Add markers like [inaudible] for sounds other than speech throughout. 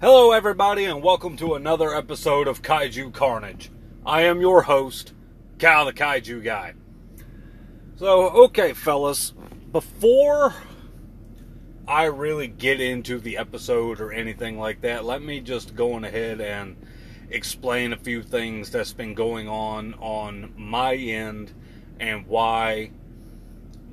Hello, everybody, and welcome to another episode of Kaiju Carnage. I am your host, Cal the Kaiju Guy. So, okay, fellas, before I really get into the episode or anything like that, let me just go on ahead and explain a few things that's been going on on my end and why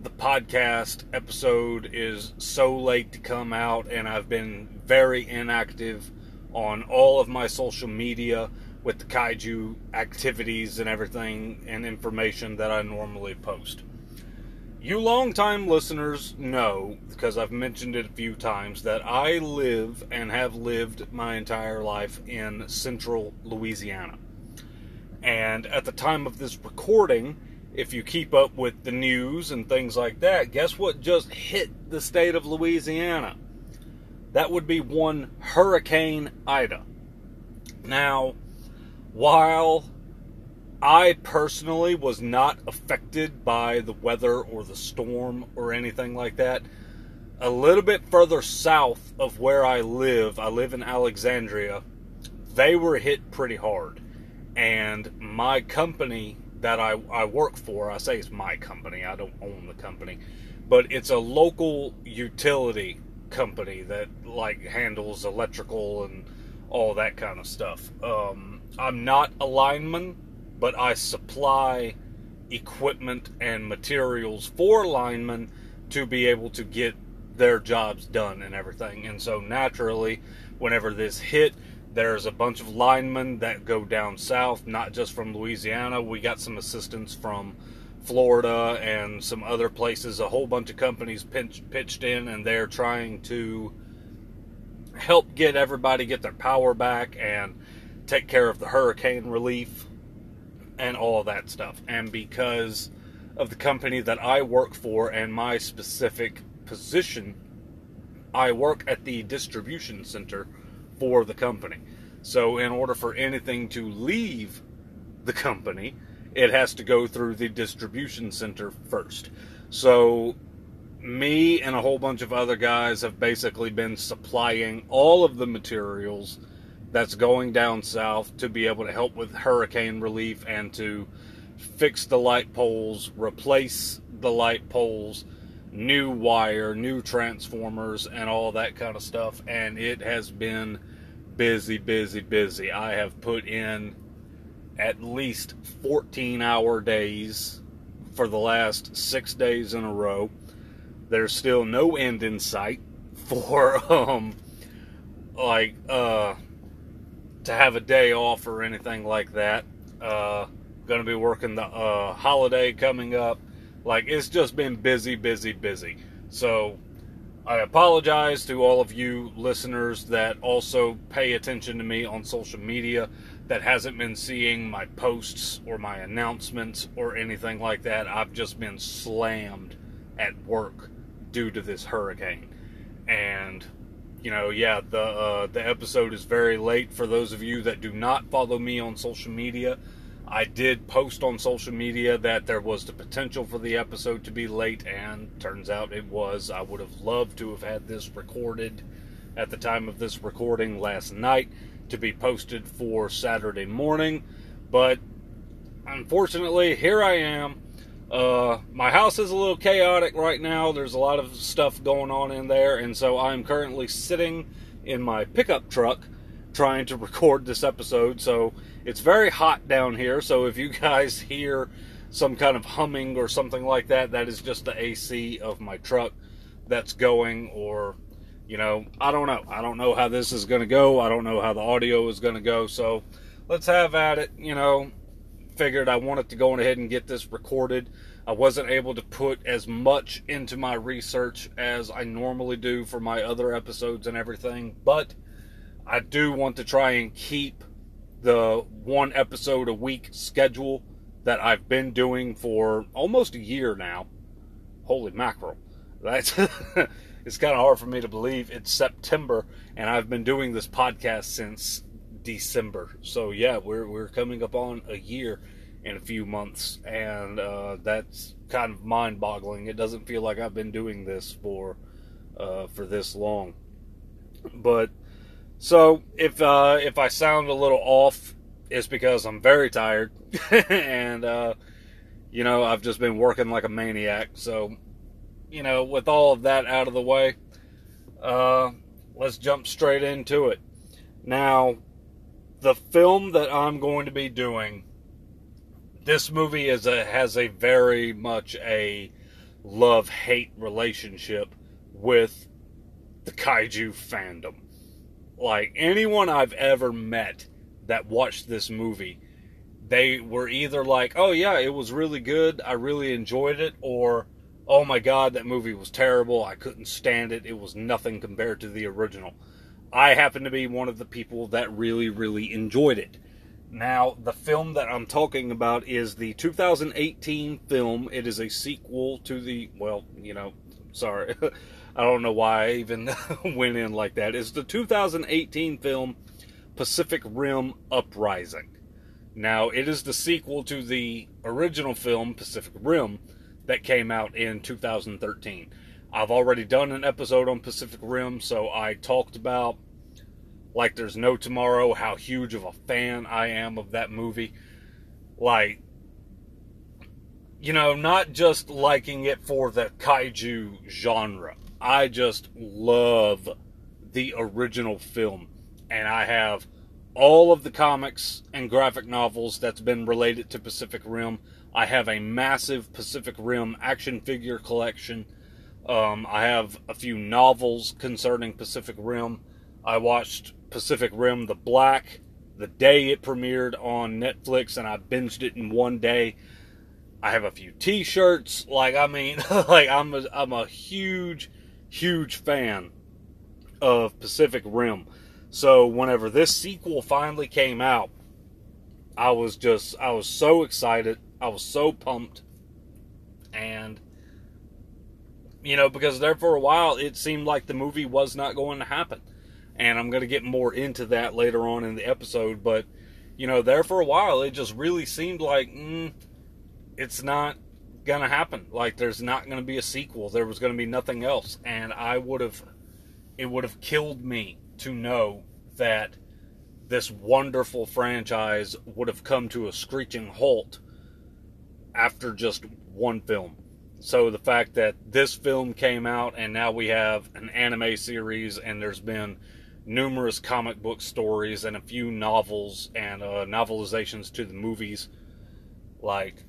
the podcast episode is so late to come out, and I've been very inactive on all of my social media with the kaiju activities and everything and information that I normally post. You longtime listeners know, because I've mentioned it a few times, that I live and have lived my entire life in central Louisiana. And at the time of this recording, if you keep up with the news and things like that, guess what just hit the state of Louisiana? That would be one Hurricane Ida. Now, while I personally was not affected by the weather or the storm or anything like that, a little bit further south of where I live, I live in Alexandria, they were hit pretty hard. And my company that I, I work for. I say it's my company, I don't own the company, but it's a local utility company that like handles electrical and all that kind of stuff. Um, I'm not a lineman, but I supply equipment and materials for linemen to be able to get their jobs done and everything. And so naturally, whenever this hit, there's a bunch of linemen that go down south, not just from Louisiana. We got some assistance from Florida and some other places. A whole bunch of companies pinch, pitched in, and they're trying to help get everybody get their power back and take care of the hurricane relief and all that stuff. And because of the company that I work for and my specific position, I work at the distribution center for the company. So, in order for anything to leave the company, it has to go through the distribution center first. So, me and a whole bunch of other guys have basically been supplying all of the materials that's going down south to be able to help with hurricane relief and to fix the light poles, replace the light poles, new wire, new transformers, and all that kind of stuff. And it has been busy, busy, busy. I have put in at least 14 hour days for the last six days in a row. There's still no end in sight [laughs] for, um, like, uh, to have a day off or anything like that. Uh, gonna be working the, uh, holiday coming up. Like, it's just been busy, busy, busy. So, I apologize to all of you listeners that also pay attention to me on social media that hasn't been seeing my posts or my announcements or anything like that. I've just been slammed at work due to this hurricane. And you know, yeah, the uh, the episode is very late for those of you that do not follow me on social media. I did post on social media that there was the potential for the episode to be late, and turns out it was. I would have loved to have had this recorded at the time of this recording last night to be posted for Saturday morning, but unfortunately, here I am. Uh, my house is a little chaotic right now. There's a lot of stuff going on in there, and so I'm currently sitting in my pickup truck trying to [laughs] record this episode. So it's very hot down here. So if you guys hear some kind of humming or something like that, that is just the AC of my truck that's going, or, you know, I don't know. I don't know how this is going to go. I don't know how the audio is going to go. So let's have at it. You know, figured I wanted to go ahead and get this recorded. I wasn't able to put as much into my research as I normally do for my other episodes and everything, but I do want to try and keep the one episode a week schedule that I've been doing for almost a year now. Holy mackerel. That's [laughs] it's kind of hard for me to believe it's September and I've been doing this podcast since December. So yeah, we're we're coming up on a year in a few months and uh, that's kind of mind-boggling. It doesn't feel like I've been doing this for uh, for this long. But So if uh, if I sound a little off, it's because I'm very tired, [laughs] and uh, you know I've just been working like a maniac. So you know, with all of that out of the way, uh, let's jump straight into it. Now, the film that I'm going to be doing, this movie is a has a very much a love hate relationship with the kaiju fandom. Like anyone I've ever met that watched this movie, they were either like, "Oh yeah, it was really good. I really enjoyed it," or oh my god, that movie was terrible. I couldn't stand it. It was nothing compared to the original. I happen to be one of the people that really, really enjoyed it. Now, the film that I'm talking about is the 2018 film. It is a sequel to the, well, you know, sorry. [laughs] I don't know why I even [laughs] went in like that. It's the 2018 film Pacific Rim Uprising. Now, it is the sequel to the original film Pacific Rim that came out in 2013. I've already done an episode on Pacific Rim, so I talked about like there's no tomorrow how huge of a fan I am of that movie. Like you know, not just liking it for the kaiju genre. I just love the original film and I have all of the comics and graphic novels that's been related to Pacific Rim. I have a massive Pacific Rim action figure collection. Um, I have a few novels concerning Pacific Rim. I watched Pacific Rim The Black the day it premiered on Netflix, and I binged it in one day. I have a few T-shirts. Like I mean, [laughs] like I'm a, I'm a huge, huge fan of Pacific Rim. So whenever this sequel finally came out, I was just I was so excited. I was so pumped. And you know, because there for a while it seemed like the movie was not going to happen. And I'm going to get more into that later on in the episode, but you know, there for a while it just really seemed like mm, it's not to happen. Like there's not to be a sequel. There was to be nothing else, and I would have it would have killed me to know that this wonderful franchise would have come to a screeching halt after just one film. So the fact that this film came out and now we have an anime series and there's been numerous comic book stories and a few novels and uh, novelizations to the movies, like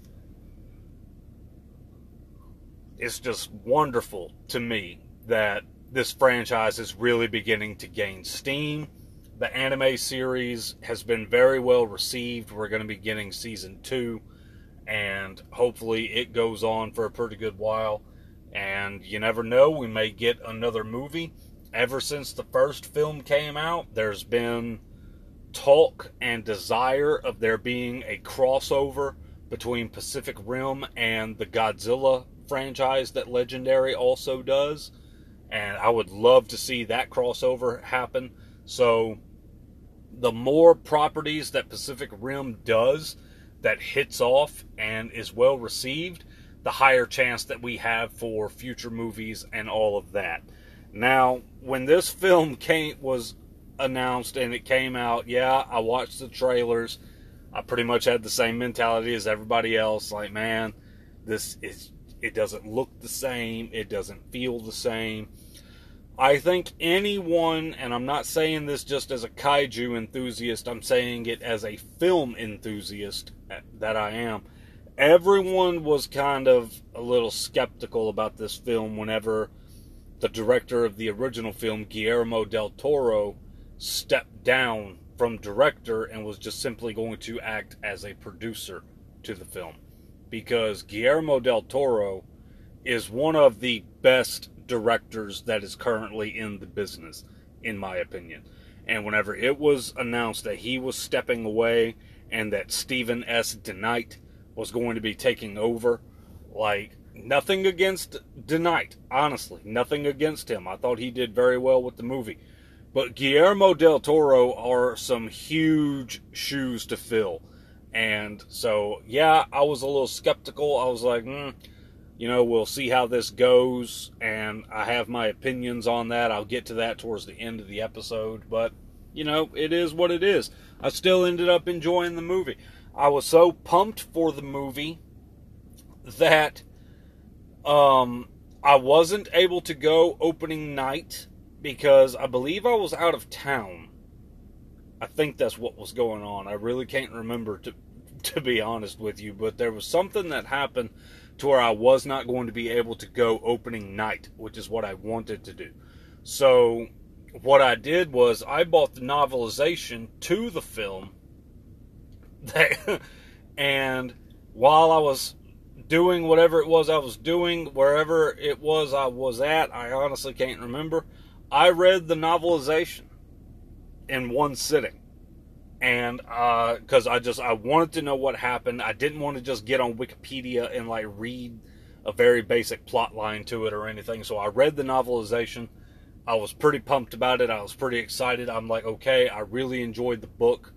it's just wonderful to me that this franchise is really beginning to gain steam the anime series has been very well received. We're going to be getting season two, and hopefully it goes on for a pretty good while. And you never know, we may get another movie. Ever since the first film came out, there's been talk and desire of there being a crossover between Pacific Rim and the Godzilla franchise that Legendary also does. And I would love to see that crossover happen. So the more properties that Pacific Rim does that hits off and is well received, the higher chance that we have for future movies and all of that. Now, when this film came was announced and it came out, yeah, I watched the trailers. I pretty much had the same mentality as everybody else. Like, man, this is it doesn't look the same. It doesn't feel the same. I think anyone, and I'm not saying this just as a kaiju enthusiast, I'm saying it as a film enthusiast uh, that I am. Everyone was kind of a little skeptical about this film whenever the director of the original film, Guillermo del Toro, stepped down from director and was just simply going to act as a producer to the film. Because Guillermo del Toro is one of the best directors that is currently in the business, in my opinion. And whenever it was announced that he was stepping away and that Steven S. DeKnight was going to be taking over, like, nothing against DeKnight, honestly. Nothing against him. I thought he did very well with the movie. But Guillermo del Toro are some huge shoes to fill. And so, yeah, I was a little skeptical. I was like, hmm you know, we'll see how this goes, and I have my opinions on that. I'll get to that towards the end of the episode, but you know, it is what it is. I still ended up enjoying the movie. I was so pumped for the movie that um, I wasn't able to go opening night because I believe I was out of town. I think that's what was going on. I really can't remember to [laughs] to be honest with you, but there was something that happened to where I was not going to be able to go opening night, which is what I wanted to do. So what I did was I bought the novelization to the film [laughs] and while I was doing whatever it was I was doing, wherever it was I was at, I honestly can't remember. I read the novelization in one sitting. And uh because uh, I just I wanted to know what happened, I didn't want to just get on Wikipedia and like read a very basic plot line to it or anything. So I read the novelization. I was pretty pumped about it. I was pretty excited. I'm like, okay, I really enjoyed the book.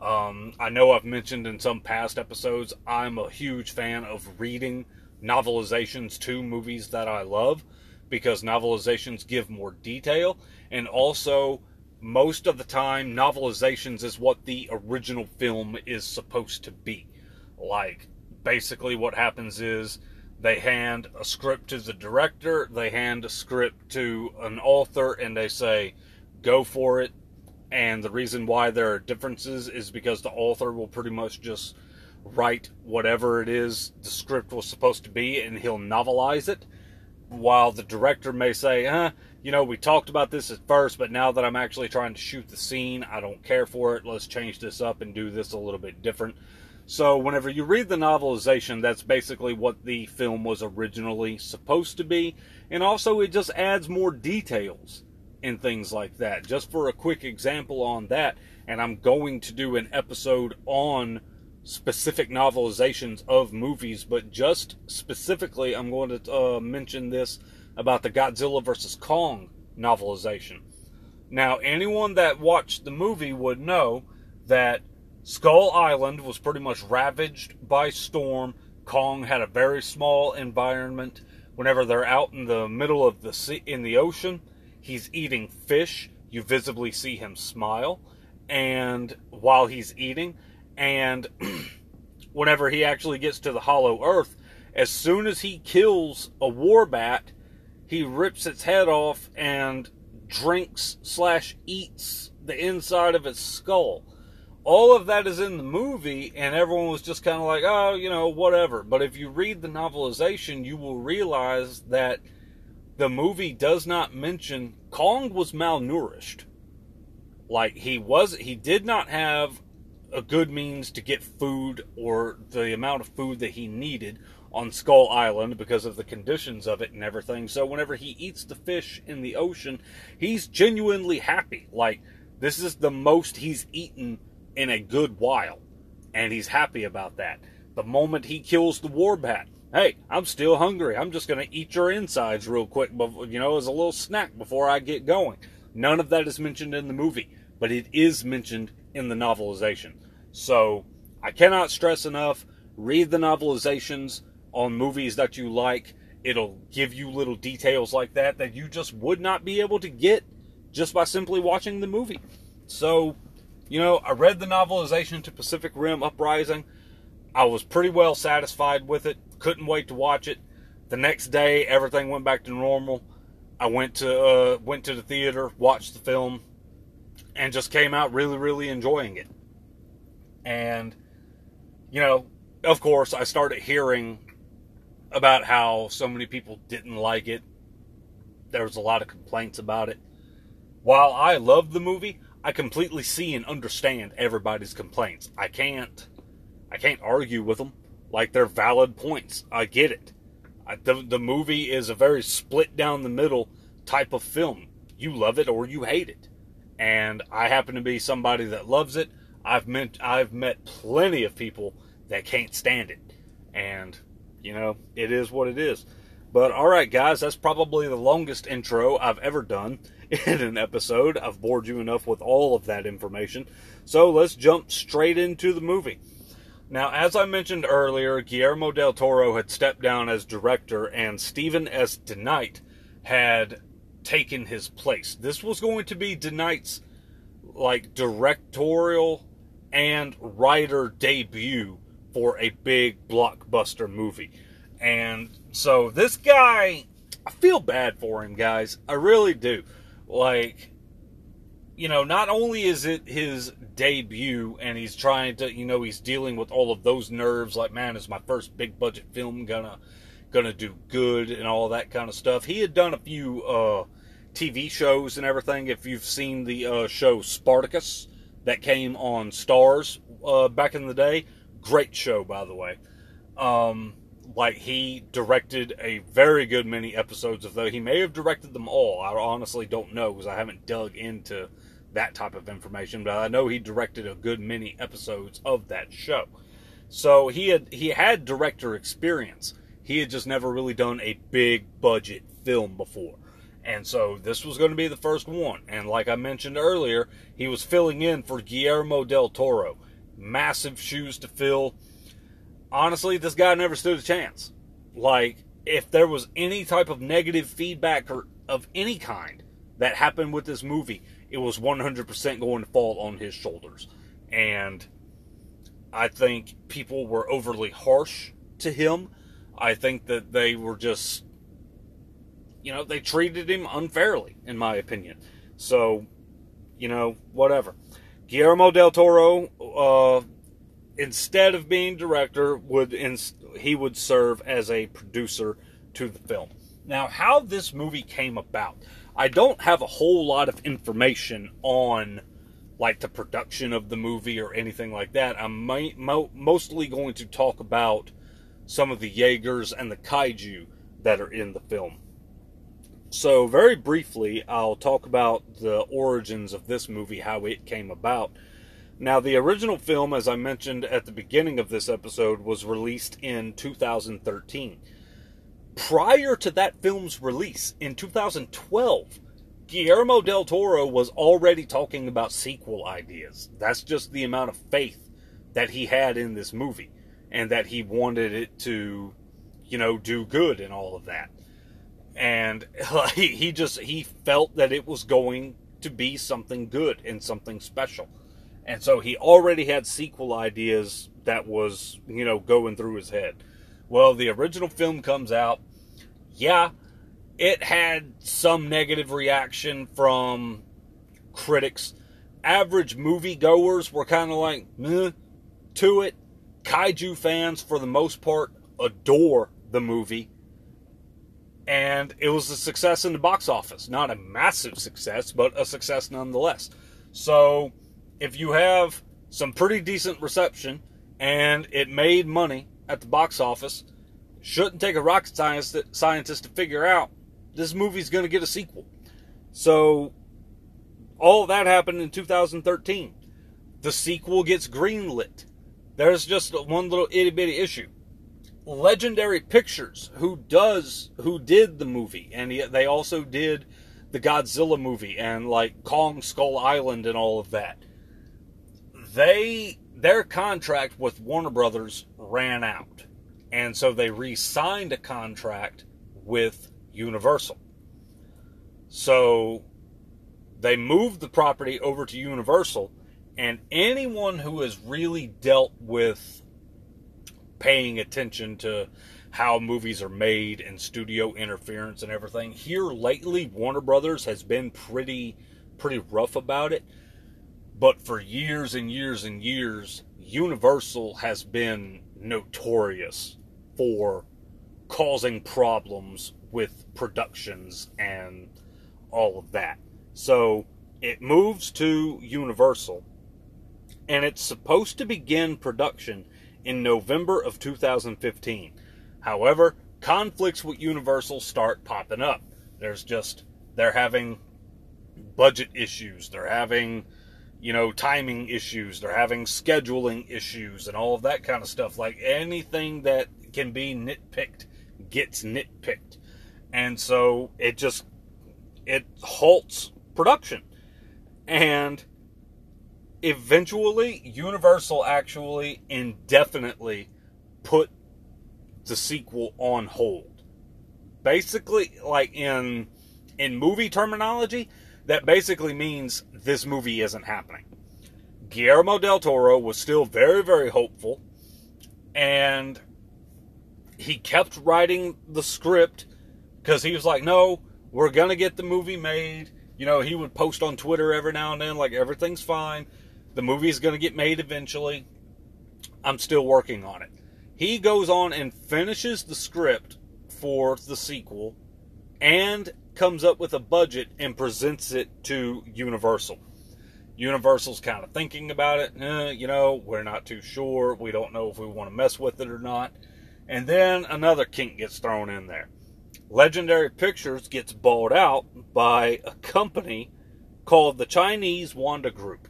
Um, I know I've mentioned in some past episodes, I'm a huge fan of reading novelizations to movies that I love because novelizations give more detail and also most of the time novelizations is what the original film is supposed to be like basically what happens is they hand a script to the director they hand a script to an author and they say go for it and the reason why there are differences is because the author will pretty much just write whatever it is the script was supposed to be and he'll novelize it. While the director may say, huh, you know, we talked about this at first, but now that I'm actually trying to shoot the scene, I don't care for it. Let's change this up and do this a little bit different. So, whenever you read the novelization, that's basically what the film was originally supposed to be. And also, it just adds more details and things like that. Just for a quick example on that, and I'm going to do an episode on specific novelizations of movies, but just specifically, I'm going to uh, mention this about the Godzilla vs. Kong novelization. Now, anyone that watched the movie would know that Skull Island was pretty much ravaged by storm. Kong had a very small environment. Whenever they're out in the middle of the sea, in the ocean, He's eating fish. You visibly see him smile, and while he's eating, and [clears throat] whenever he actually gets to the hollow earth, as soon as he kills a war bat, he rips its head off and drinks slash eats the inside of its skull. All of that is in the movie, and everyone was just kind of like, oh, you know, whatever. But if you read the novelization, you will realize that the movie does not mention Kong was malnourished. Like he was he did not have a good means to get food or the amount of food that he needed on Skull Island because of the conditions of it and everything. So whenever he eats the fish in the ocean, he's genuinely happy. Like this is the most he's eaten in a good while and he's happy about that. The moment he kills the warbat, hey, I'm still hungry. I'm just going to eat your insides real quick, you know, as a little snack before I get going. None of that is mentioned in the movie, but it is mentioned in the novelization. So I cannot stress enough read the novelizations on movies that you like. It'll give you little details like that that you just would not be able to get just by simply watching the movie. So, you know, I read the novelization to Pacific Rim Uprising. I was pretty well satisfied with it. Couldn't wait to watch it. The next day, everything went back to normal. I went to uh, went to the theater, watched the film, and just came out really, really enjoying it. And you know, of course, I started hearing about how so many people didn't like it. There was a lot of complaints about it. While I love the movie, I completely see and understand everybody's complaints. I can't I can't argue with them. Like they're valid points. I get it. I, the the movie is a very split down the middle type of film. You love it or you hate it. And I happen to be somebody that loves it. I've met I've met plenty of people that can't stand it. And you know, it is what it is. But all right, guys, that's probably the longest intro I've ever done [laughs] in an episode. I've bored you enough with all of that information. So let's jump straight into the movie. Now, as I mentioned earlier, Guillermo del Toro had stepped down as director, and Steven S. DeKnight had taken his place. This was going to be DeKnight's like directorial and writer debut for a big blockbuster movie. And so this guy, I feel bad for him, guys. I really do. Like, you know, not only is it his debut and he's trying to, you know, he's dealing with all of those nerves like, man, is my first big budget film gonna gonna do good and all that kind of stuff. He had done a few uh TV shows and everything. If you've seen the uh, show Spartacus that came on Starz uh, back in the day, great show by the way. Um, like he directed a very good many episodes of though he may have directed them all. I honestly don't know because I haven't dug into that type of information, but I know he directed a good many episodes of that show. So he had he had director experience. He had just never really done a big budget film before. And so this was going to be the first one. And like I mentioned earlier, he was filling in for Guillermo del Toro. Massive shoes to fill. Honestly, this guy never stood a chance. Like, if there was any type of negative feedback or of any kind that happened with this movie, it was 100% going to fall on his shoulders. And I think people were overly harsh to him. I think that they were just you know, they treated him unfairly, in my opinion. So, you know, whatever. Guillermo del Toro, uh, instead of being director, would ins- he would serve as a producer to the film. Now, how this movie came about, I don't have a whole lot of information on like the production of the movie or anything like that. I'm mo- mostly going to talk about some of the Jaegers and the kaiju that are in the film. So, very briefly, I'll talk about the origins of this movie, how it came about. Now, the original film, as I mentioned at the beginning of this episode, was released in 2013. Prior to that film's release in 2012, Guillermo del Toro was already talking about sequel ideas. That's just the amount of faith that he had in this movie and that he wanted it to, you know, do good and all of that and [laughs] he, he just he felt that it was going to be something good and something special. And so he already had sequel ideas that was you know going through his head. Well the original film comes out. Yeah it had some negative reaction from critics. Average moviegoers were kind of like Meh, to it. Kaiju fans for the most part adore the movie and it was a success in the box office. Not a massive success, but a success nonetheless. So, if you have some pretty decent reception and it made money at the box office, shouldn't take a rocket scientist to figure out this movie's going to get a sequel. So, all that happened in 2013. The sequel gets greenlit. There's just one little itty bitty issue Legendary Pictures, who does who did the movie, and he, they also did the Godzilla movie and like Kong Skull Island and all of that. They their contract with Warner Brothers ran out, and so they re-signed a contract with Universal. So they moved the property over to Universal, and anyone who has really dealt with paying attention to how movies are made and studio interference and everything. Here lately, Warner Brothers has been pretty pretty rough about it. But for years and years and years, Universal has been notorious for causing problems with productions and all of that. So it moves to Universal and it's supposed to begin production in November of 2015. However, conflicts with Universal start popping up. There's just, they're having budget issues, they're having, you know, timing issues, they're having scheduling issues, and all of that kind of stuff. Like anything that can be nitpicked gets nitpicked. And so it just, it halts production. And eventually Universal actually indefinitely put the sequel on hold. Basically, like in in movie terminology, that basically means this movie isn't happening. Guillermo del Toro was still very, very hopeful, and he kept writing the script because he was like, no, we're going to get the movie made. You know, he would post on Twitter every now and then, like, everything's fine. The movie is going to get made eventually. I'm still working on it. He goes on and finishes the script for the sequel and comes up with a budget and presents it to Universal. Universal's kind of thinking about it. Eh, you know, we're not too sure. We don't know if we want to mess with it or not. And then another kink gets thrown in there. Legendary Pictures gets bought out by a company called the Chinese Wanda Group.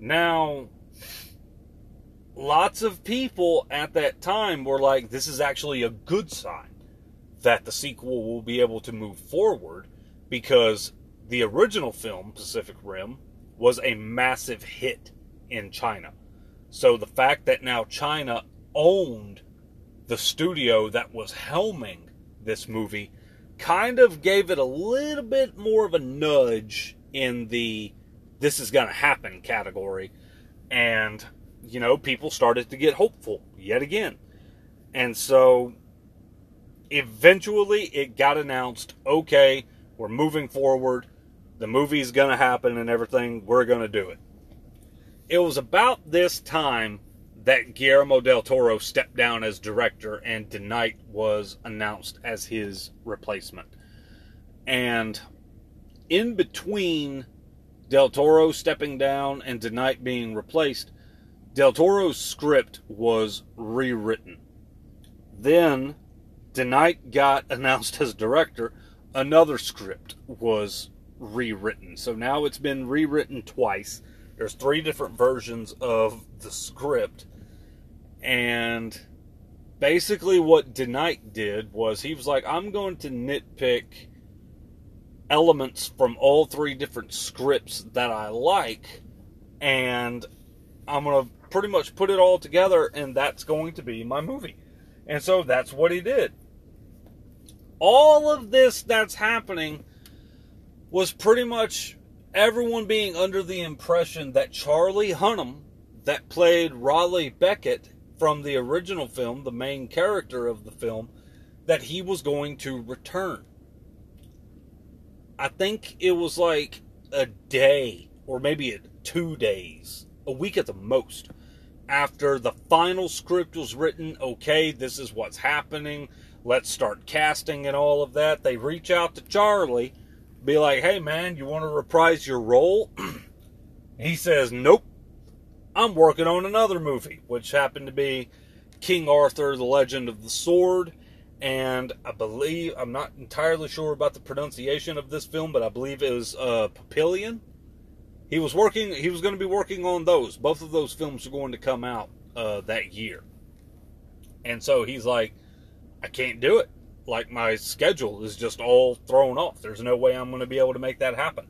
Now, lots of people at that time were like, this is actually a good sign that the sequel will be able to move forward because the original film, Pacific Rim, was a massive hit in China. So the fact that now China owned the studio that was helming this movie kind of gave it a little bit more of a nudge in the this is going to happen category. And, you know, people started to get hopeful yet again. And so eventually it got announced okay, we're moving forward. The movie's going to happen and everything. We're going to do it. It was about this time that Guillermo del Toro stepped down as director and DeKnight was announced as his replacement. And in between Del Toro stepping down and DeKnight being replaced, Del Toro's script was rewritten. Then DeKnight got [laughs] announced as director. Another script was rewritten. So now it's been rewritten twice. There's three different versions of the script. And basically, what DeKnight did was he was like, I'm going to nitpick elements from all three different scripts that I like, and I'm going to pretty much put it all together, and that's going to be my movie. And so that's what he did. All of this that's happening was pretty much everyone being under the impression that Charlie Hunnam, that played Raleigh Becket from the original film, the main character of the film, that he was going to return. I think it was like a day or maybe two days, a week at the most, after the final script was written. Okay, this is what's happening. Let's start casting and all of that. They reach out to Charlie be like, hey man, you want to reprise your role? [clears throat] he says, nope. I'm working on another movie, which happened to be King Arthur, The Legend of the Sword. And I believe, I'm not entirely sure about the pronunciation of this film, but I believe it was uh, Papillion. He was working, he was going to be working on those. Both of those films are going to come out uh, that year. And so he's like, I can't do it like my schedule is just all thrown off. There's no way I'm going to be able to make that happen.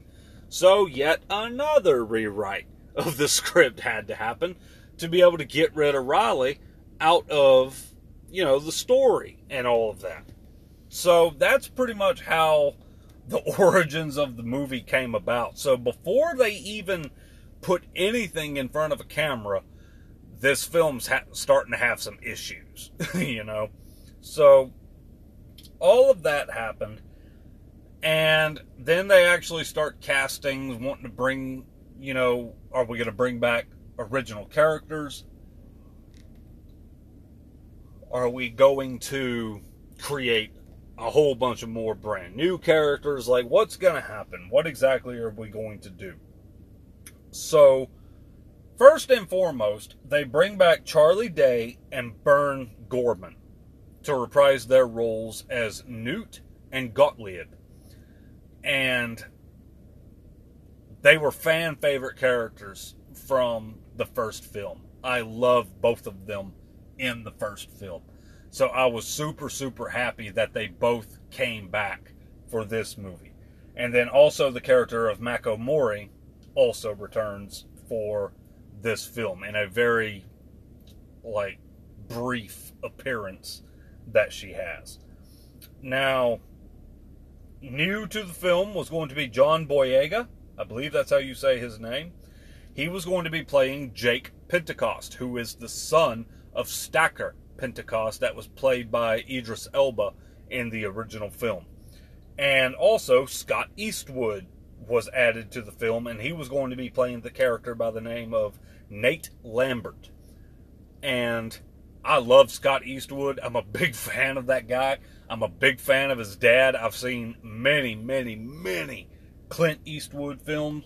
So, yet another rewrite of the [laughs] script had to happen to be able to get rid of Riley out of, you know, the story and all of that. So, that's pretty much how the [laughs] origins of the movie came about. So, before they even put anything in front of a camera, this film's ha- starting to have some issues, [laughs] you know. So, all of that happened. And then they actually start casting, wanting to bring, you know, are we going to bring back original characters? Are we going to create a whole bunch of more brand new characters? Like, what's going to happen? What exactly are we going to do? So, first and foremost, they bring back Charlie Day and Burn Gorman to reprise their roles as Newt and Gottlieb. And they were fan favorite characters from the first film. I love both of them in the first film. So I was super, super happy that they both came back for this movie. And then also the character of Mako Mori also returns for this film in a very like brief appearance that she has. Now, new to the film was going to be John Boyega. I believe that's how you say his name. He was going to be playing Jake Pentecost, who is the son of Stacker Pentecost, that was played by Idris Elba in the original film. And also, Scott Eastwood was added to the film, and he was going to be playing the character by the name of Nate Lambert. And I love Scott Eastwood. I'm a big [laughs] fan of that guy. I'm a big fan of his dad. I've seen many, many, many Clint Eastwood films.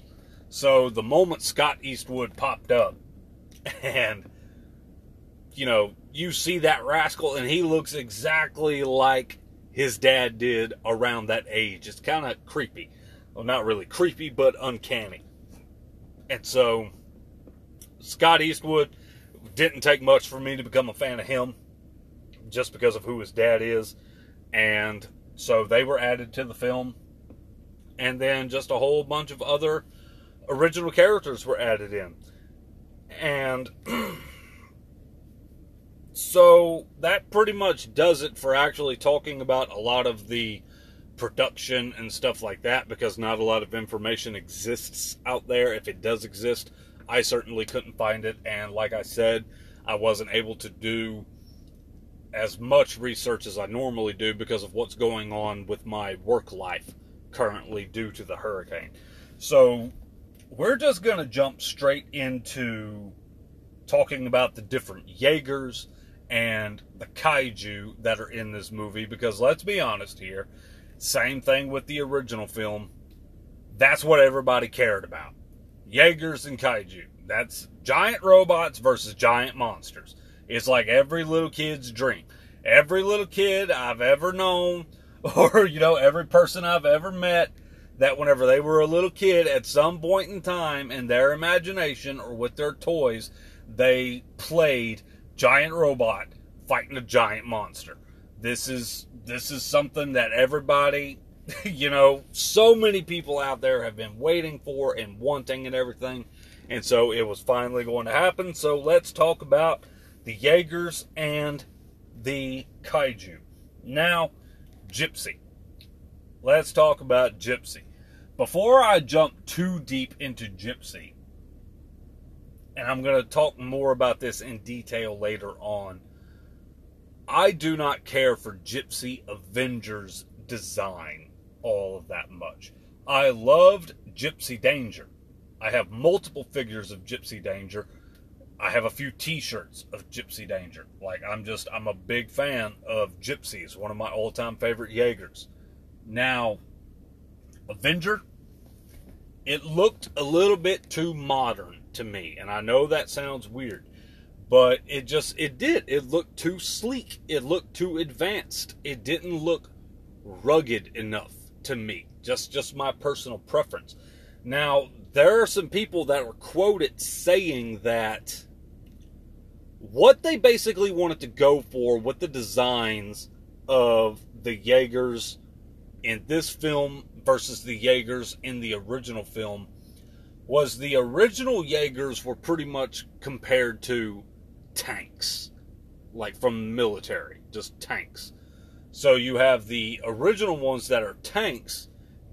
So the moment Scott Eastwood popped up, [laughs] and you know, you see that rascal, and he looks exactly like his dad did around that age. It's kind of creepy. Well, not really creepy, but uncanny. And so, Scott Eastwood didn't take much for me to become a fan of him just because of who his dad is. And so they were added to the film. And then just a whole bunch of other original characters were added in. And [clears throat] so that pretty much does it for actually talking about a lot of the production and stuff like that because not a lot of information exists out there. If it does exist, I certainly couldn't find it. And like I said, I wasn't able to do as much research as I normally do because of what's going on with my work life currently due to the hurricane. So we're just going to jump straight into talking about the different Jaegers and the kaiju that are in this movie because let's be honest here, same thing with the original film. That's what everybody cared about. Jaegers and kaiju. That's giant robots versus giant monsters. It's like every little kid's dream. Every little kid I've ever known, [laughs] or, you know, every person I've ever met, that whenever they were a little kid, at some point in time in their imagination or with their toys, they played giant robot fighting a giant monster. This is this is something that everybody, [laughs] you know, so many people out there have been waiting for and wanting and everything. And so it was finally going to happen. So let's talk about the Jaegers and the Kaiju. Now, Gypsy. Let's talk about Gypsy. Before I jump too deep into Gypsy, and I'm going to talk more about this in detail later on. I do not care for Gypsy Avengers design all of that much. I loved Gypsy Danger. I have multiple figures of Gypsy Danger. I have a few t-shirts of Gypsy Danger. Like I'm just I'm a big fan of Gypsies, one of my all-time favorite Jaegers. Now, Avenger it looked a little bit too modern to me. And I know that sounds weird, but it just it did. It looked too sleek. It looked too advanced. It didn't look rugged enough to me. Just just my personal preference. Now, there are some people that were quoted saying that what they basically wanted to go for with the designs of the Jaegers in this film versus the Jaegers in the original film was the original Jaegers were pretty much compared to tanks, like from the military, just tanks. So you have the original ones that are tanks,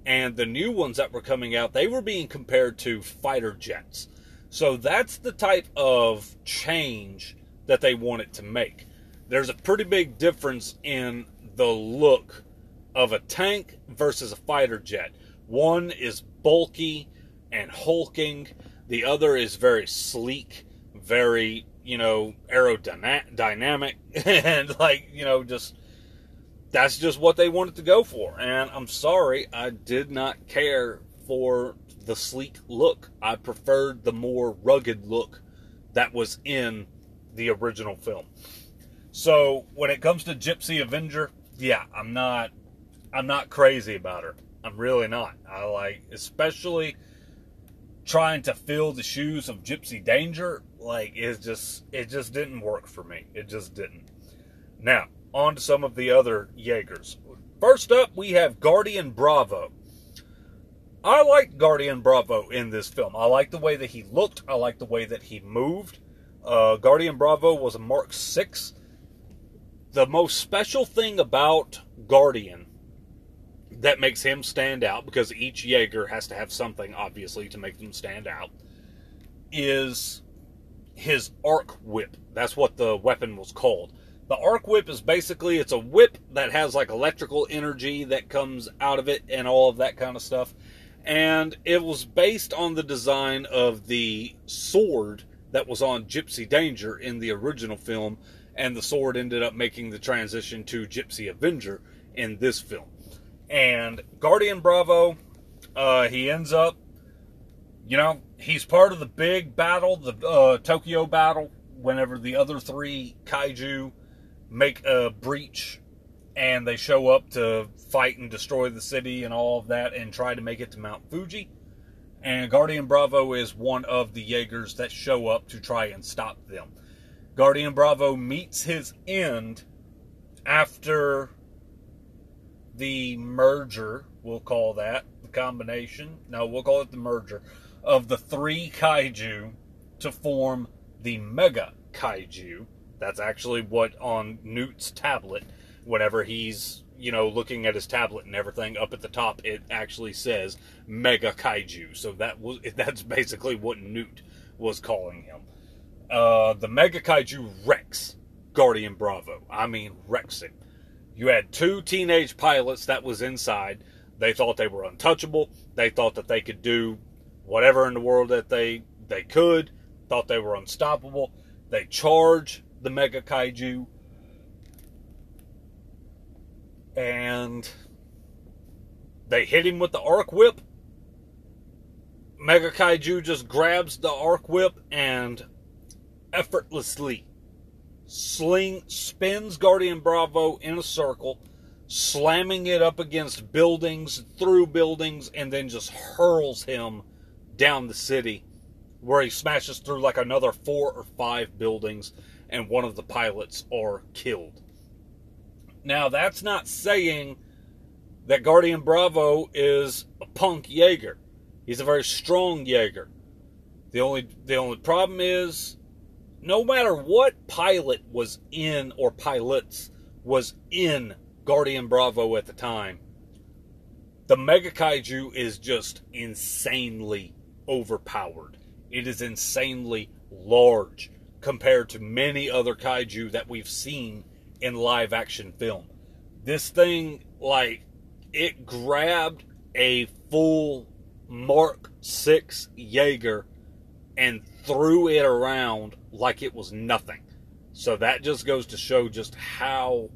and the new ones that were coming out, they were being compared to fighter jets. So that's the type of change that they wanted to make. There's a pretty big difference in the look of a tank versus a fighter jet. One is bulky and hulking. The other is very sleek, very, you know, aerodynamic, [laughs] and like, you know, just that's just what they wanted to go for. And I'm sorry, I did not care for the sleek look. I preferred the more rugged look that was in the original film. So when it comes to Gypsy Avenger, yeah, I'm not I'm not crazy about her. I'm really not. I like especially trying to fill the shoes of Gypsy Danger, like it just it just didn't work for me. It just didn't. Now, on to some of the other Jaegers. First up, we have Guardian Bravo. I like Guardian Bravo in this film. I like the way that he looked. I like the way that he moved. Uh, Guardian Bravo was a Mark 6. The most special thing about Guardian that makes him stand out because each Jaeger has to have something, obviously, to make them stand out, is his arc whip. That's what the weapon was called. The arc whip is basically it's a whip that has like electrical energy that comes out of it and all of that kind of stuff. And it was based on the design of the sword that was on Gypsy Danger in the original film, and the sword ended up making the transition to Gypsy Avenger in this film. And Guardian Bravo, uh, he ends up, you know, he's part of the big battle, the uh, Tokyo battle, whenever the other three kaiju make a breach and they show up to fight and destroy the city and all of that and try to make it to Mount Fuji. And Guardian Bravo is one of the Jaegers that show up to try and stop them. Guardian Bravo meets his end after the merger, we'll call that, the combination, no, we'll call it the merger, of the three kaiju to form the Mega Kaiju. That's actually what on Newt's tablet, whenever he's, you know, looking at his tablet and everything, up at the top it actually says Mega Kaiju. So that was [laughs] that's basically what Newt was calling him. Uh, the Mega Kaiju Rex Guardian Bravo. I mean, Rex him. You had two teenage pilots that was inside. They thought they were untouchable. They thought that they could do whatever in the world that they they could. Thought they were unstoppable. They charge the Mega Kaiju. And they hit him with the arc whip. Mega Kaiju just grabs the arc whip and effortlessly sling spins Guardian Bravo in a circle, slamming it up against buildings, through buildings, and then just hurls him down the city, where he smashes through like another four or five buildings, and one of the pilots are killed. Now, that's not saying that Guardian Bravo is a punk Jaeger. He's a very strong Jaeger. The only the only problem is no matter what pilot was in or pilots was in Guardian Bravo at the time, the Mega Kaiju is just insanely overpowered. It is insanely large compared to many other kaiju that we've seen in live action film. This thing, like, it grabbed a full Mark 6 Jaeger and threw it around like it was nothing. So that just goes to show just how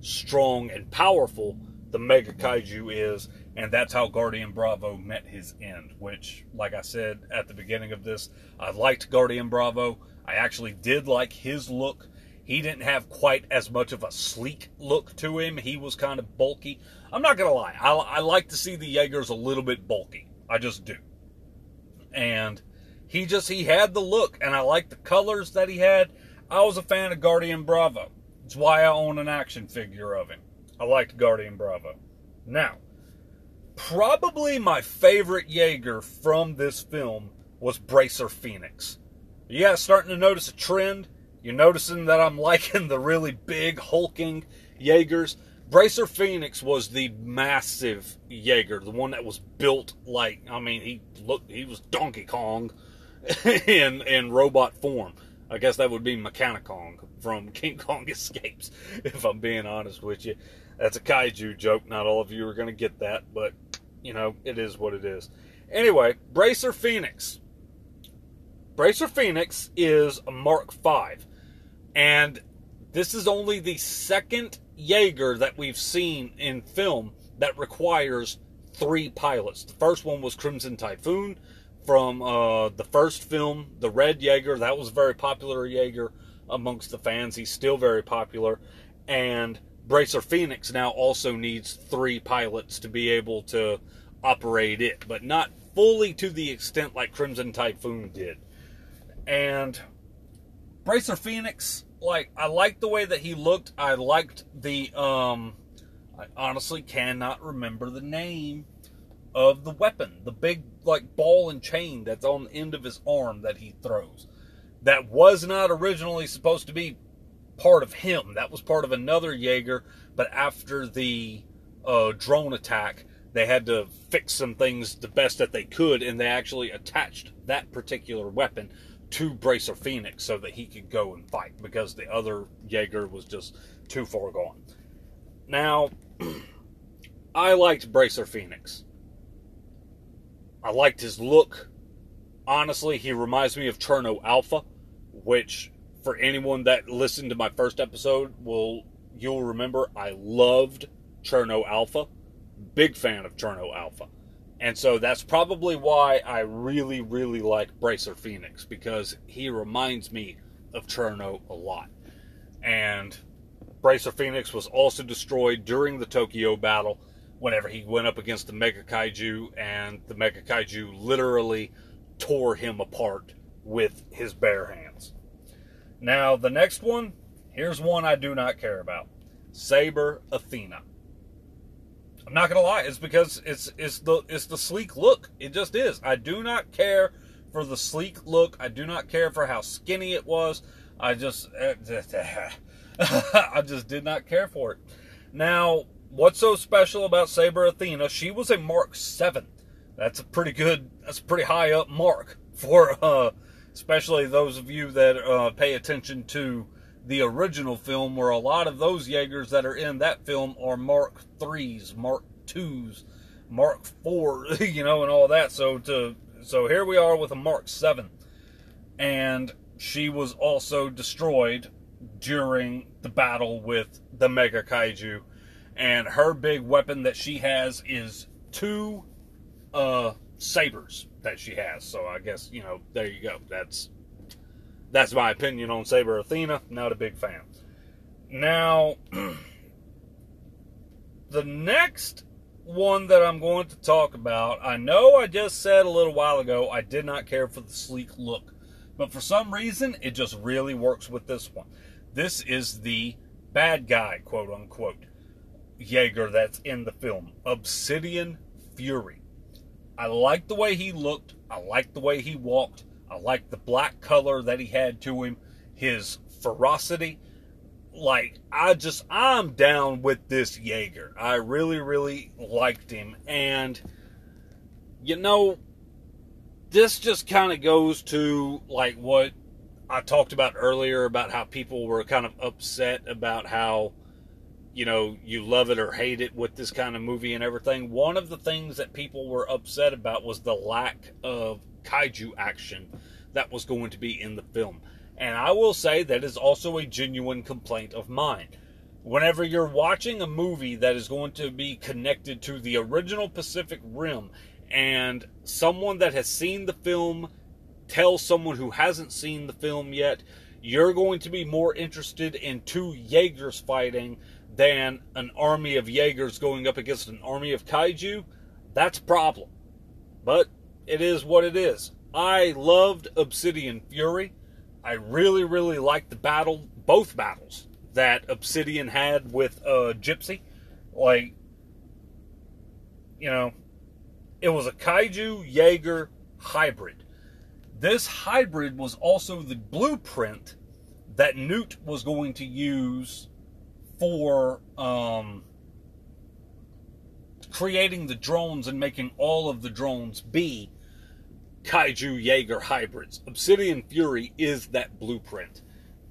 strong and powerful the Mega Kaiju is, and that's how Guardian Bravo met his end. Which, like I said at the beginning of this, I liked Guardian Bravo. I actually did like his look. He didn't have quite as much of a sleek look to him. He was kind of bulky. I'm not gonna lie. I, I like to see the Jaegers a little bit bulky. I just do. And he just he had the look, and I liked the colors that he had. I was a fan of Guardian Bravo. It's why I own an action figure of him. I liked Guardian Bravo. Now, probably my favorite Jaeger from this film was Bracer Phoenix. Yeah, starting to notice a trend. You're noticing that I'm [laughs] liking the really big hulking Jaegers. Bracer Phoenix was the massive Jaeger, the one that was built like I mean he looked he was Donkey Kong [laughs] in in robot form. I guess that would be Mechani-Kong from [laughs] King Kong Escapes, if I'm being honest with you. That's a kaiju joke. Not all of you are going to get that, but you know, it is what it is. Anyway, Bracer Phoenix. Bracer Phoenix is a Mark V, and this is only the second Jaeger that we've seen in film that requires three pilots. The first one was Crimson Typhoon from uh, the first film, the Red Jaeger. That was very popular Jaeger amongst the fans. He's still very popular. And Bracer Phoenix now also needs three pilots to be able to operate it, but not fully to the extent like Crimson Typhoon did. And Bracer Phoenix, like, I liked the way that he looked. I liked the, um, I honestly cannot remember the name of the weapon, the big like ball and chain that's on the end of his arm that he throws. That was not originally supposed to be part of him. That was part of another Jaeger, but after the uh, drone attack, they had to fix some things the best that they could, and they actually attached that particular weapon to Bracer Phoenix so that he could go and fight because the other Jaeger was just too far gone. Now, [clears throat] I liked Bracer Phoenix. I liked his look. Honestly, he reminds me of Cherno Alpha, which for anyone that listened to my first episode will you'll remember I loved Cherno Alpha. Big fan of Cherno Alpha. And so that's probably why I really, really like Bracer Phoenix because he reminds me of Cherno a lot. And Bracer Phoenix was also destroyed during the Tokyo battle whenever he went up against the Mega Kaiju, and the Mega Kaiju literally tore him apart with his bare hands. Now, the next one, here's one I do not care about Saber Athena. I'm not gonna lie, it's because it's it's the it's the sleek look. It just is. I do not care for the sleek look. I do not care for how skinny it was. I just [laughs] I just did not care for it. Now, what's so special about Saber Athena? She was a Mark Seven. That's a pretty good. That's a pretty high up mark for, uh, especially those of you that uh, pay attention to the original film, where a lot of those Jaegers that are in that film are Mark threes, Mark twos, Mark four, [laughs] you know, and all that. So to so here we are with a Mark seven, and she was also destroyed during the battle with the Mega Kaiju, and her big weapon that she has is two uh, sabers that she has. So I guess you know there you go. That's that's my opinion on Saber Athena. Not a big fan. Now, [clears throat] the next one that I'm going to talk about, I know I just said a little while ago I did not care for the sleek look, but for some reason it just really works with this one. This is the bad guy, quote unquote, Jaeger that's in the film Obsidian Fury. I like the way he looked, I like the way he walked. I like the black color that he had to him, his ferocity. Like, I just, I'm down with this Jaeger. I really, really liked him. And, you know, this just kind of goes to, like, what I talked about earlier about how people were kind of upset about how, you know, you love it or hate it with this kind of movie and everything. One of the things that people were upset about was the lack of kaiju action that was going to be in the film. And I will say that is also a genuine complaint of mine. Whenever you're watching a movie that is going to be connected to the original Pacific Rim, and someone that has seen the film tells someone who hasn't seen the film yet, you're going to be more interested in two Jaegers fighting than an army of Jaegers going up against an army of kaiju, that's a problem. But it is what it is. I loved Obsidian Fury. I really, really liked the battle, both battles that Obsidian had with uh, Gypsy. Like, you know, it was a Kaiju Jaeger hybrid. This hybrid was also the blueprint that Newt was going to use for um, creating the drones and making all of the drones be Kaiju Jaeger hybrids. Obsidian Fury is that blueprint.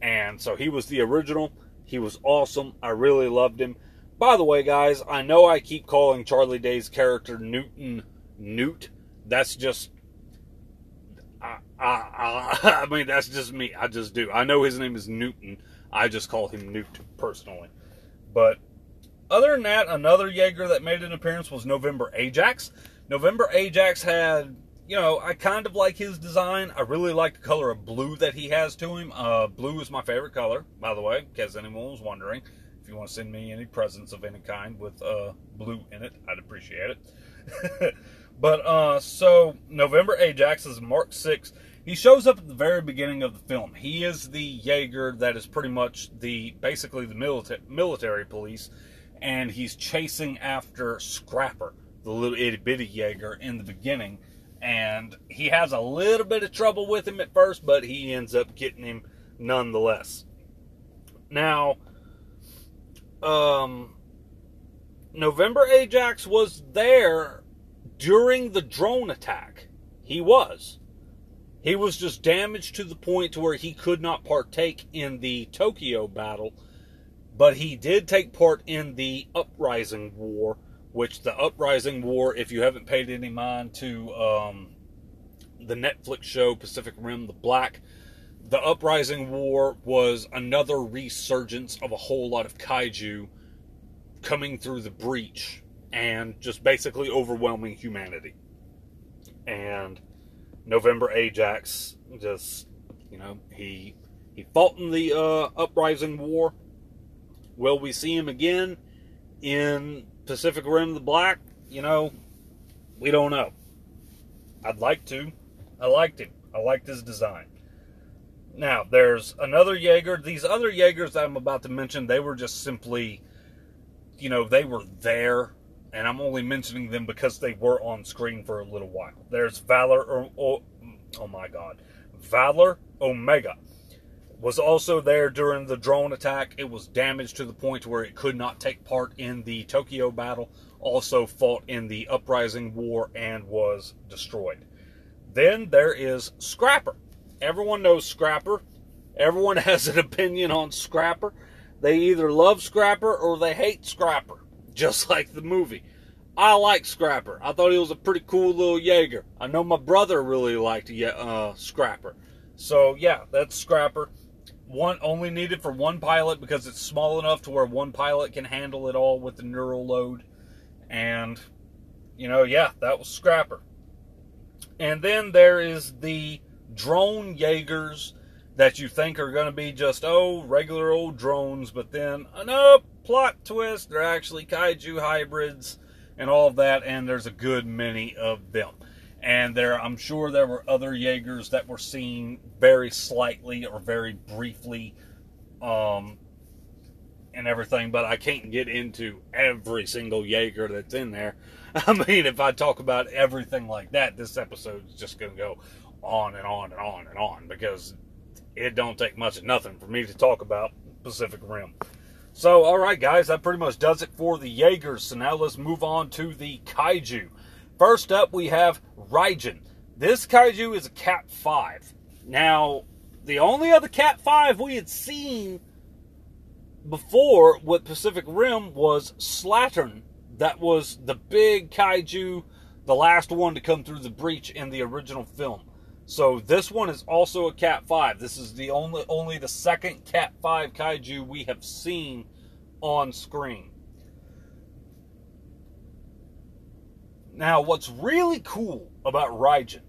And so he was the original. He was awesome. I really loved him. By the way, guys, I know I keep calling Charlie Day's character Newton Newt. That's just. I, I, I, [laughs] I mean, that's just me. I just do. I know his name is Newton. I just call him Newt personally. But other than that, another Jaeger that made an appearance was November Ajax. November Ajax had, you know, I kind of like his design. I really like the color of blue that he has to him. Uh, blue is my favorite color, by the way, in case anyone was wondering. If you want to send me any presents of any kind with uh, blue in it, I'd appreciate it. [laughs] but uh, so November Ajax is Mark 6 he shows up at the very beginning of the film. He is the Jaeger that is pretty much the basically the military military police, and he's chasing after Scrapper, the little itty bitty Jaeger, in the beginning. And he has a little bit of trouble with him at first, but he ends up getting him nonetheless. Now, um, November Ajax was there during the drone attack. He was. He was just damaged to the point to where he could not partake in the Tokyo battle, but he did take part in the Uprising War, which the Uprising War, if you haven't paid any mind to um, the Netflix show Pacific Rim the Black, the Uprising War was another resurgence of a whole lot of kaiju coming through the breach and just basically overwhelming humanity. And November Ajax just, you know, he he fought in the uh, Uprising War. Will we see him again in Pacific Rim the Black? You know, we don't know. I'd like to. I liked him. I liked his design. Now, there's another Jaeger. These other Jaegers I'm about to mention, they were just simply, you know, they were there and I'm only mentioning them because they were on screen for a little while. There's Valor, oh, my god, Valor Omega was also there during the drone attack. It was damaged to the point where it could not take part in the Tokyo battle. Also fought in the Uprising War and was destroyed. Then there is Scrapper. Everyone knows Scrapper. Everyone [laughs] has an opinion on Scrapper. They either love Scrapper or they hate Scrapper just [laughs] like the movie. I like Scrapper. I thought he was a pretty cool little Jaeger. I know my brother really liked uh, Scrapper. So yeah, that's Scrapper. One only needed for one pilot because it's small enough to where one pilot can handle it all with the neural load. And you know, yeah, that was Scrapper. And then there is the drone Jaegers that you think are going to be just oh regular old drones, but then uh, nope, plot twist, they're actually kaiju hybrids and all of that, and there's a good many of them. And there, I'm sure there were other Jaegers that were seen very slightly or very briefly, um, and everything. But I can't get into every single Jaeger that's in there. [laughs] I mean, if I talk about everything like that, this episode is just going to go on and on and on and on because it don't take much of nothing for me to talk about Pacific Rim. So, all right, guys, that pretty much does it for the Jaegers. So now let's move on to the Kaiju. First up, we have Raijin. This Kaiju is a Cat 5. Now, the only other Cat 5 we had seen before with Pacific Rim was Slattern. That was the big Kaiju, the last one to come through the breach in the original film. So this one is also a Cat 5. This is the only only the second Cat 5 kaiju we have seen on screen. Now, what's really cool about Raijin,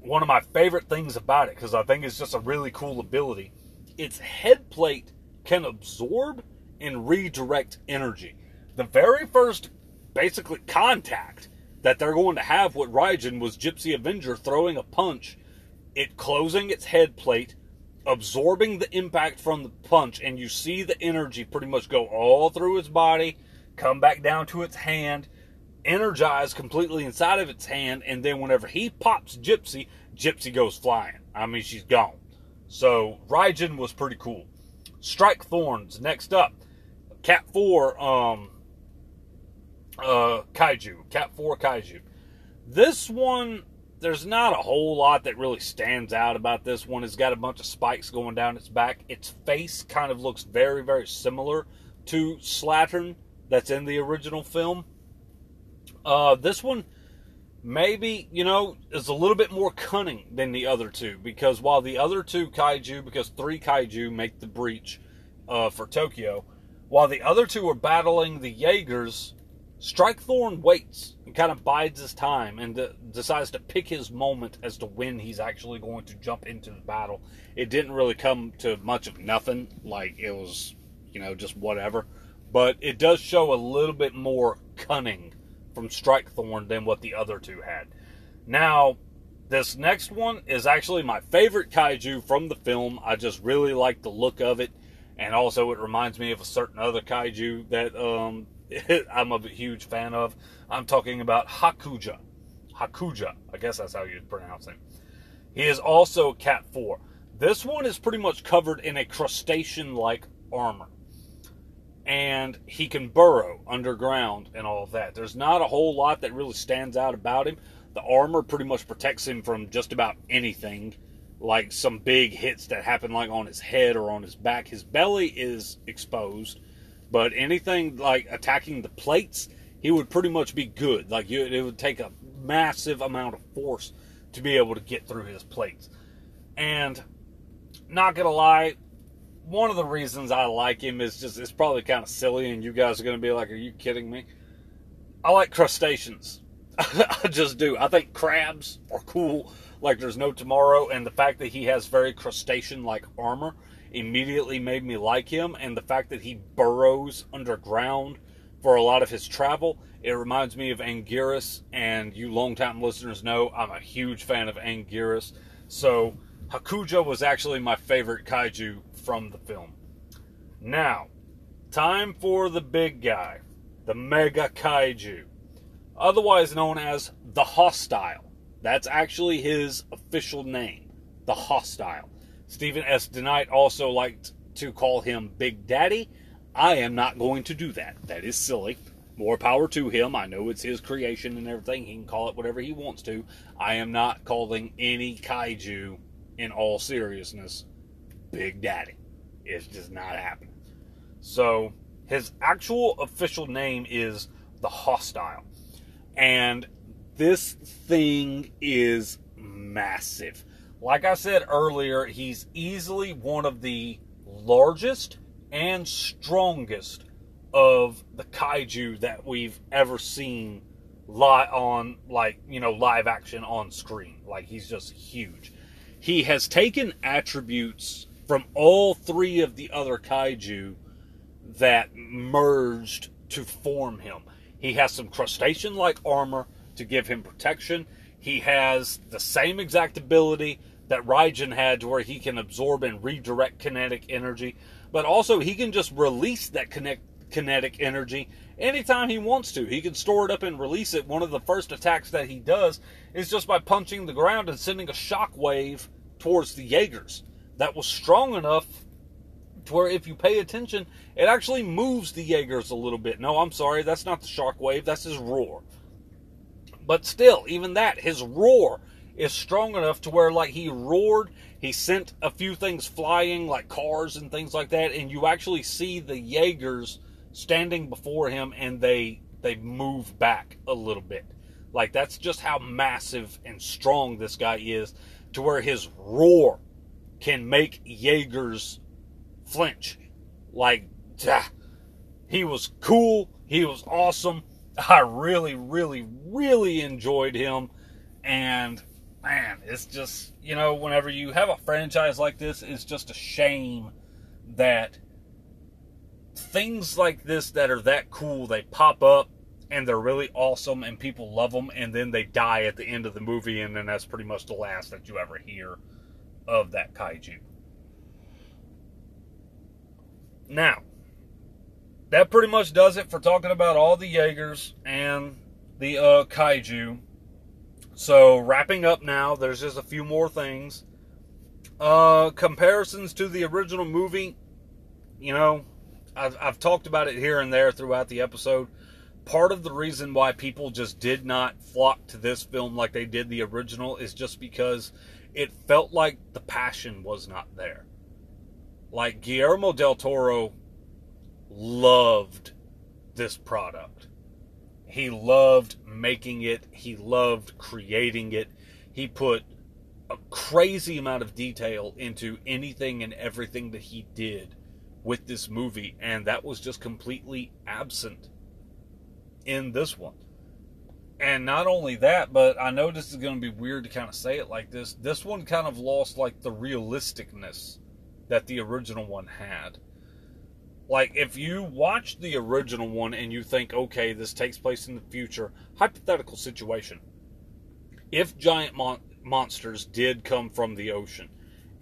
one of my favorite things about it, because I think it's just a really cool ability, its head plate can absorb and redirect energy. The very first, basically, contact that they're going to have what Raijin was Gypsy Avenger throwing a punch, it closing its head plate, absorbing the impact from the punch, and you see the energy pretty much go all through its body, come back down to its hand, energize completely inside of its hand, and then whenever he pops Gypsy, Gypsy goes flying. I mean, she's gone. So Raijin was pretty cool. Shrikethorn's next up. Cat 4 um, uh, kaiju, Cat 4 kaiju. This one, there's not a whole lot that really stands out about this one. It's got a bunch of spikes going down its back. Its face kind of looks very, very similar to Slattern that's in the original film. Uh, this one, maybe, you know, is a little bit more cunning than the other two because while the other two kaiju, because three kaiju make the breach uh, for Tokyo, while the other two are battling the Jaegers, Shrikethorn waits and kind of bides his time and de- decides to pick his moment as to when he's actually going to jump into the battle. It didn't really come to much of nothing, like it was, you know, just whatever. But it does show a little bit more cunning from Shrikethorn than what the other two had. Now, this next one is actually my favorite kaiju from the film. I just really like the look of it, and also it reminds me of a certain other kaiju that um, [laughs] I'm a huge fan of. I'm talking about Hakuja. Hakuja, I guess that's how you pronounce him. He is also Cat 4. This one is pretty much covered in a crustacean like armor. and he can burrow underground and all of that. There's not a whole lot that really stands out about him. The armor pretty much protects him from just about anything, like some big hits that happen like on his head or on his back. His belly is exposed, but anything like attacking the plates, he would pretty much be good. Like you, it would take a massive amount of force to be able to get through his plates. And not gonna lie, one of the reasons I like him is just it's probably kind of silly, and you guys are gonna be like, "Are you kidding me?" I like crustaceans. [laughs] I just do. I think crabs are cool, like there's no tomorrow, and the fact that he has very crustacean-like armor immediately made me like him, and the fact that he burrows underground for a lot of his travel, it reminds me of Anguirus, and you longtime listeners know I'm a huge fan of Anguirus. So Hakuja was actually my favorite kaiju from the film. Now, time for the big guy, the Mega Kaiju, otherwise known as the Hostile. That's actually his official name, the Hostile. Stephen S. DeKnight also liked to call him Big Daddy. I am not going to do that. That is silly. More power to him. I know it's his creation and everything. He can call it whatever he wants to. I am not calling any kaiju in all seriousness, Big Daddy. It's just not happening. So, his actual official name is the Hostile. And this thing is massive. Like I said earlier, he's easily one of the largest and strongest of the kaiju that we've ever seen live on like you know live action on screen like he's just huge he has taken attributes from all three of the other kaiju that merged to form him. He has some crustacean like armor to give him protection. He has the same exact ability that Raijin had to where he can absorb and redirect kinetic energy, but also he can just release that connect, kinetic energy anytime he wants to. He can store it up and release it. One of the first attacks that he does is just by punching the ground and sending a shock wave towards the Jaegers. That was strong enough to where if you pay attention, it actually moves the Jaegers a little bit. No, I'm sorry, that's not the shock wave, that's his roar. But still, even that, his roar is strong enough to where like he roared, he sent a few things flying like cars and things like that, and you actually see the Jaegers standing before him and they they move back a little bit. Like that's just how massive and strong this guy is to where his roar can make Jaegers flinch. Like he was cool, he was awesome. I really really really enjoyed him and man, it's just, you know, whenever you have a franchise like this, it's just a shame that things like this that are that cool, they pop up and they're really awesome and people love them and then they die at the end of the movie and then that's pretty much the last that you ever hear of that kaiju. Now, that pretty much does it for talking about all the Jaegers and the uh, kaiju. So, wrapping up now, there's just a few more things. Uh, comparisons to the original movie, you know, I've, I've talked about it here and there throughout the episode. Part of the reason why people just did not flock to this film like they did the original is just because it felt like the passion was not there. Like Guillermo del Toro loved this product. He loved making it, he loved creating it. He put a crazy amount of detail into anything and everything that he did with this movie, and that was just completely absent in this one. And not only that, but I know this is going to be weird to kind of say it like this. This one kind of lost like the realisticness that the original one had. Like, if you watch the original one and you think, okay, this takes place in the future, hypothetical situation. If giant mon- monsters did come from the ocean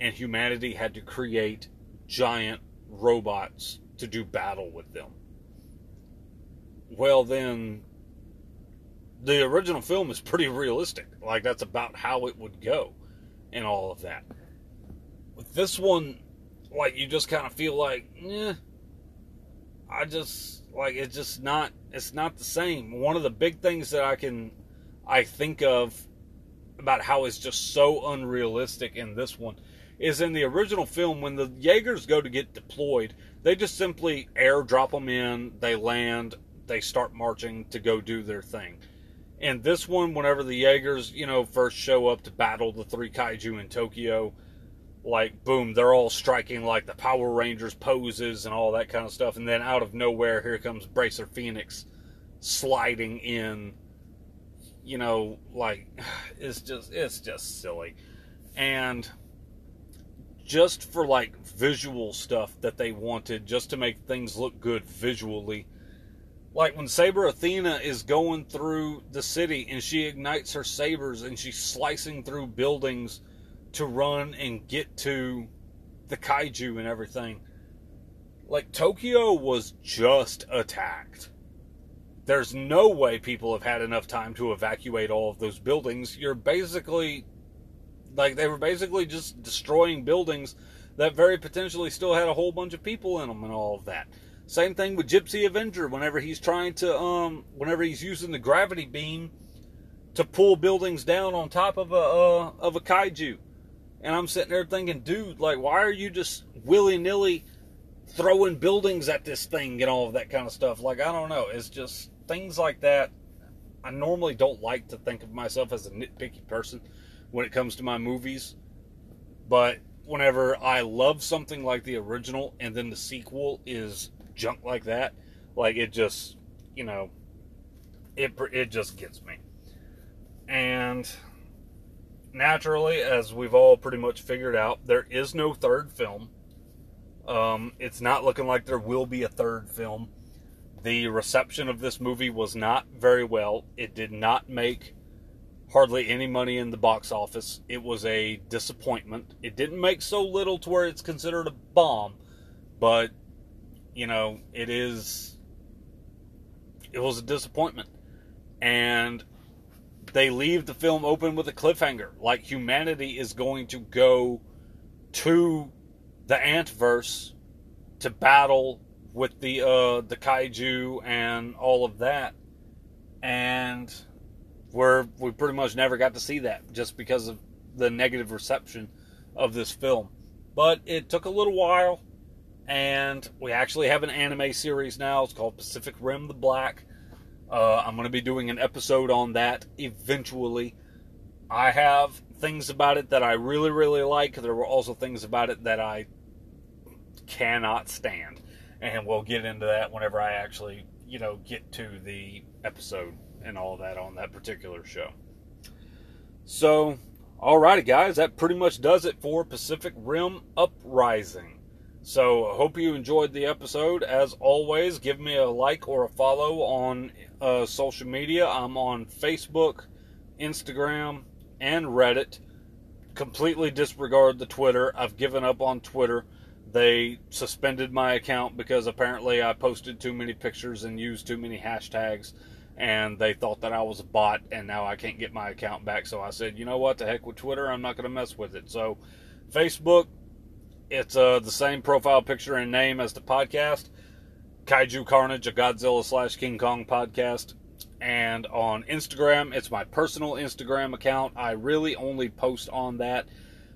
and humanity had to create giant robots to do battle with them. Well, then the original film is pretty realistic. Like, that's about how it would go and all of that. With this one, like, you just kind of feel like, eh, I just like it's just not it's not the same. One of the big things that I can I think of about how it's just so unrealistic in this one is in the original film when the Jaegers go to get deployed, they just simply airdrop them in, they land, they start marching to go do their thing. And this one, whenever the Jaegers, you know, first show up to battle the three kaiju in Tokyo, like boom, they're all striking like the Power Rangers poses and all that kind of stuff. And then out of nowhere, here comes Bracer Phoenix sliding in. You know, like [sighs] it's just it's just silly. And just for like visual stuff that they wanted, just to make things look good visually. Like when Saber Athena is going through the city and she ignites her sabers and she's slicing through buildings to run and get to the kaiju and everything. Like Tokyo was just attacked. There's no way people have had enough time to evacuate all of those buildings. You're basically like they were basically just destroying buildings that very potentially still had a whole bunch of people in them and all of that. Same thing with Gypsy Avenger whenever he's trying to um whenever he's using the gravity beam to pull buildings down on top of a uh, of a kaiju. And I'm sitting there thinking, dude, like, why are you just willy nilly throwing buildings at this thing and all of that kind of stuff? Like, I don't know. It's just things like that. I normally don't like to think of myself as a nitpicky person when it comes to my movies. But whenever I love something like the original and then the sequel is junk like that, like it just, you know, it it just gets me. And naturally, as we've all pretty much figured out, there is no third film. Um, it's not looking like there will be a third film. The reception of this movie was not very well. It did not make hardly any money in the box office. It was a disappointment. It didn't make so little to where it's considered a bomb, but you know, it is it was a disappointment. And they leave the film open with a cliffhanger. Like humanity is going to go to the Anteverse to battle with the uh, the kaiju and all of that, and we're we pretty much never got to see that just because of the negative reception of this film. But it took a little while, and we actually have an anime series now. It's called Pacific Rim: The Black uh, I'm going to be doing an episode on that eventually. I have things about it that I really, really like. There were also things about it that I cannot stand. And we'll get into that whenever I actually, you know, get to the episode and all that on that particular show. So, alrighty, guys, that pretty much does it for Pacific Rim Uprising. So, hope you enjoyed the episode. As always, give me a like or a follow on uh, social media. I'm on Facebook, Instagram, and Reddit. Completely disregard the Twitter. I've given up on Twitter. They suspended my account because apparently I posted too many pictures and used too many hashtags, and they thought that I was a bot, and now I can't get my account back. So I said, you know what, the heck with Twitter, I'm not going to mess with it. So, Facebook, it's uh, the same profile picture and name as the podcast. Kaiju Carnage, a Godzilla slash King Kong podcast. And on Instagram, it's my personal Instagram account. I really only post on that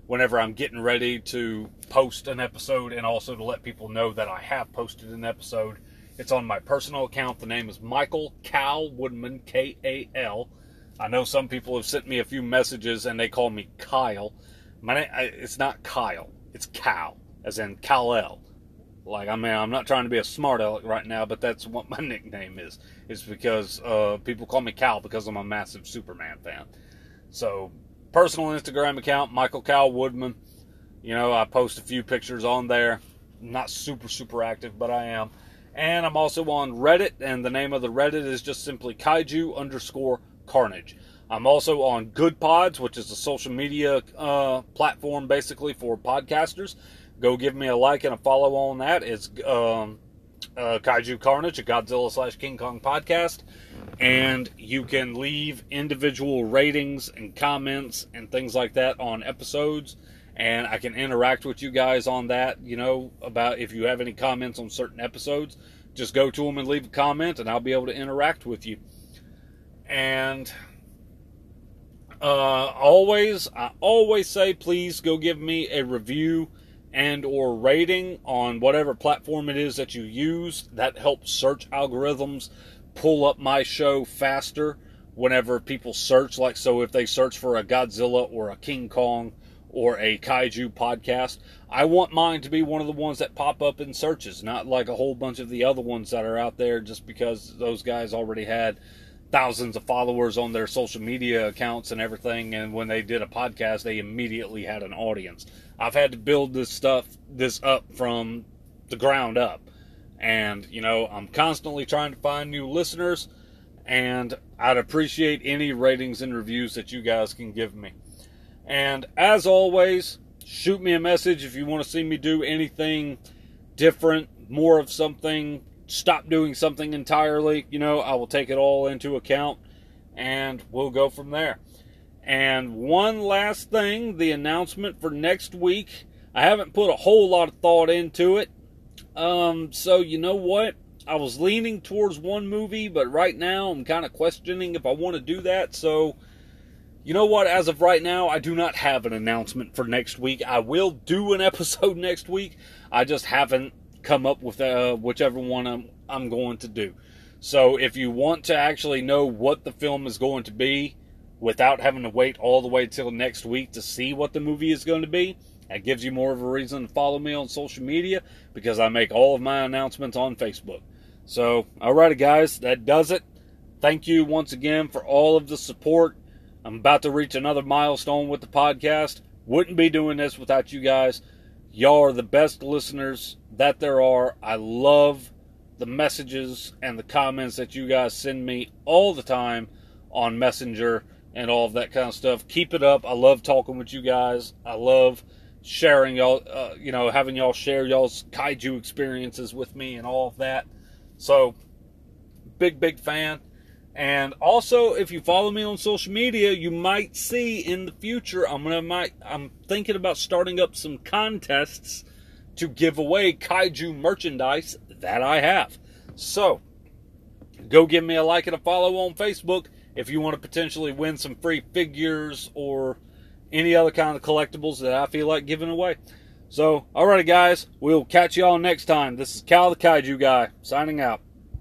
whenever I'm getting ready to post an episode and also to let people know that I have posted an episode. It's on my personal account. The name is Michael Cal Woodman, K A L. I know some people have sent me a few messages and they call me Kyle. My name, it's not Kyle. It's Cal, as in Kal-El. Like, I mean, I'm not trying to be a smart aleck right now, but that's what my [laughs] nickname is. It's because uh, people call me Cal because I'm a massive Superman fan. So, personal Instagram account, Michael Cal Woodman. You know, I post a few pictures on there. Not super, super active, but I am. And I'm also on Reddit, and the name of the Reddit is just simply kaiju underscore carnage. I'm also on Goodpods, which is a social media uh, platform basically for podcasters. Go give me a like and a follow on that. It's um, uh, Kaiju Carnage, a Godzilla slash King Kong podcast. And you can leave individual ratings and comments and things like that on episodes. And I can interact with you guys on that, you know, about if you have any comments on certain episodes. just go to them and leave a comment, and I'll be able to interact with you. And uh, always, I always say, please go give me a review and or rating on whatever platform it is that you use. That helps search algorithms pull up my show faster whenever people search. Like, so if they search for a Godzilla or a King Kong or a kaiju podcast, I want mine to be one of the ones that pop up in searches, not like a whole bunch of the other ones that are out there just because those guys already had thousands of followers on their social media accounts and everything and when they did a podcast they immediately had an audience i've had to build this stuff this up from the ground up. And you know i'm constantly trying to find new listeners and i'd appreciate any ratings and reviews that you guys can give me. And as always shoot me a message if you want to see me do anything different more of something stop doing something entirely, you know, I will take it all into account and we'll go from there. And one last thing the announcement for next week. I haven't put a whole lot of thought into it. Um, so, you know what? I was leaning towards one movie, but right now I'm kind of questioning if I want to do that. So, you know what? As of right now, I do not have an announcement for next week. I will do an [laughs] episode next week. I just haven't come up with uh, whichever one I'm, I'm going to do. So if you want to actually know what the film is going to be without having to wait all the way till next week to see what the movie is going to be, that gives you more of a reason to follow me on social media because I make all of my announcements on Facebook. So, alrighty, guys, that does it. Thank you once again for all of the support. I'm about to reach another milestone with the podcast. Wouldn't be doing this without you guys. Y'all are the best listeners that there are. I love the messages and the comments that you guys send me all the time on Messenger and all of that kind of stuff. Keep it up. I love talking with you guys. I love sharing y'all, uh, you know, having y'all share y'all's kaiju experiences with me and all of that. So, big, big fan. And also, if you follow me on social media, you might see in the future I'm gonna might I'm thinking about starting up some contests to give away kaiju merchandise that I have. So, go give me a like and a follow on Facebook if you want to potentially win some free figures or any other kind of collectibles that I feel like giving away. So, alrighty, guys, we'll catch y'all next time. This is Cal the Kaiju Guy signing out.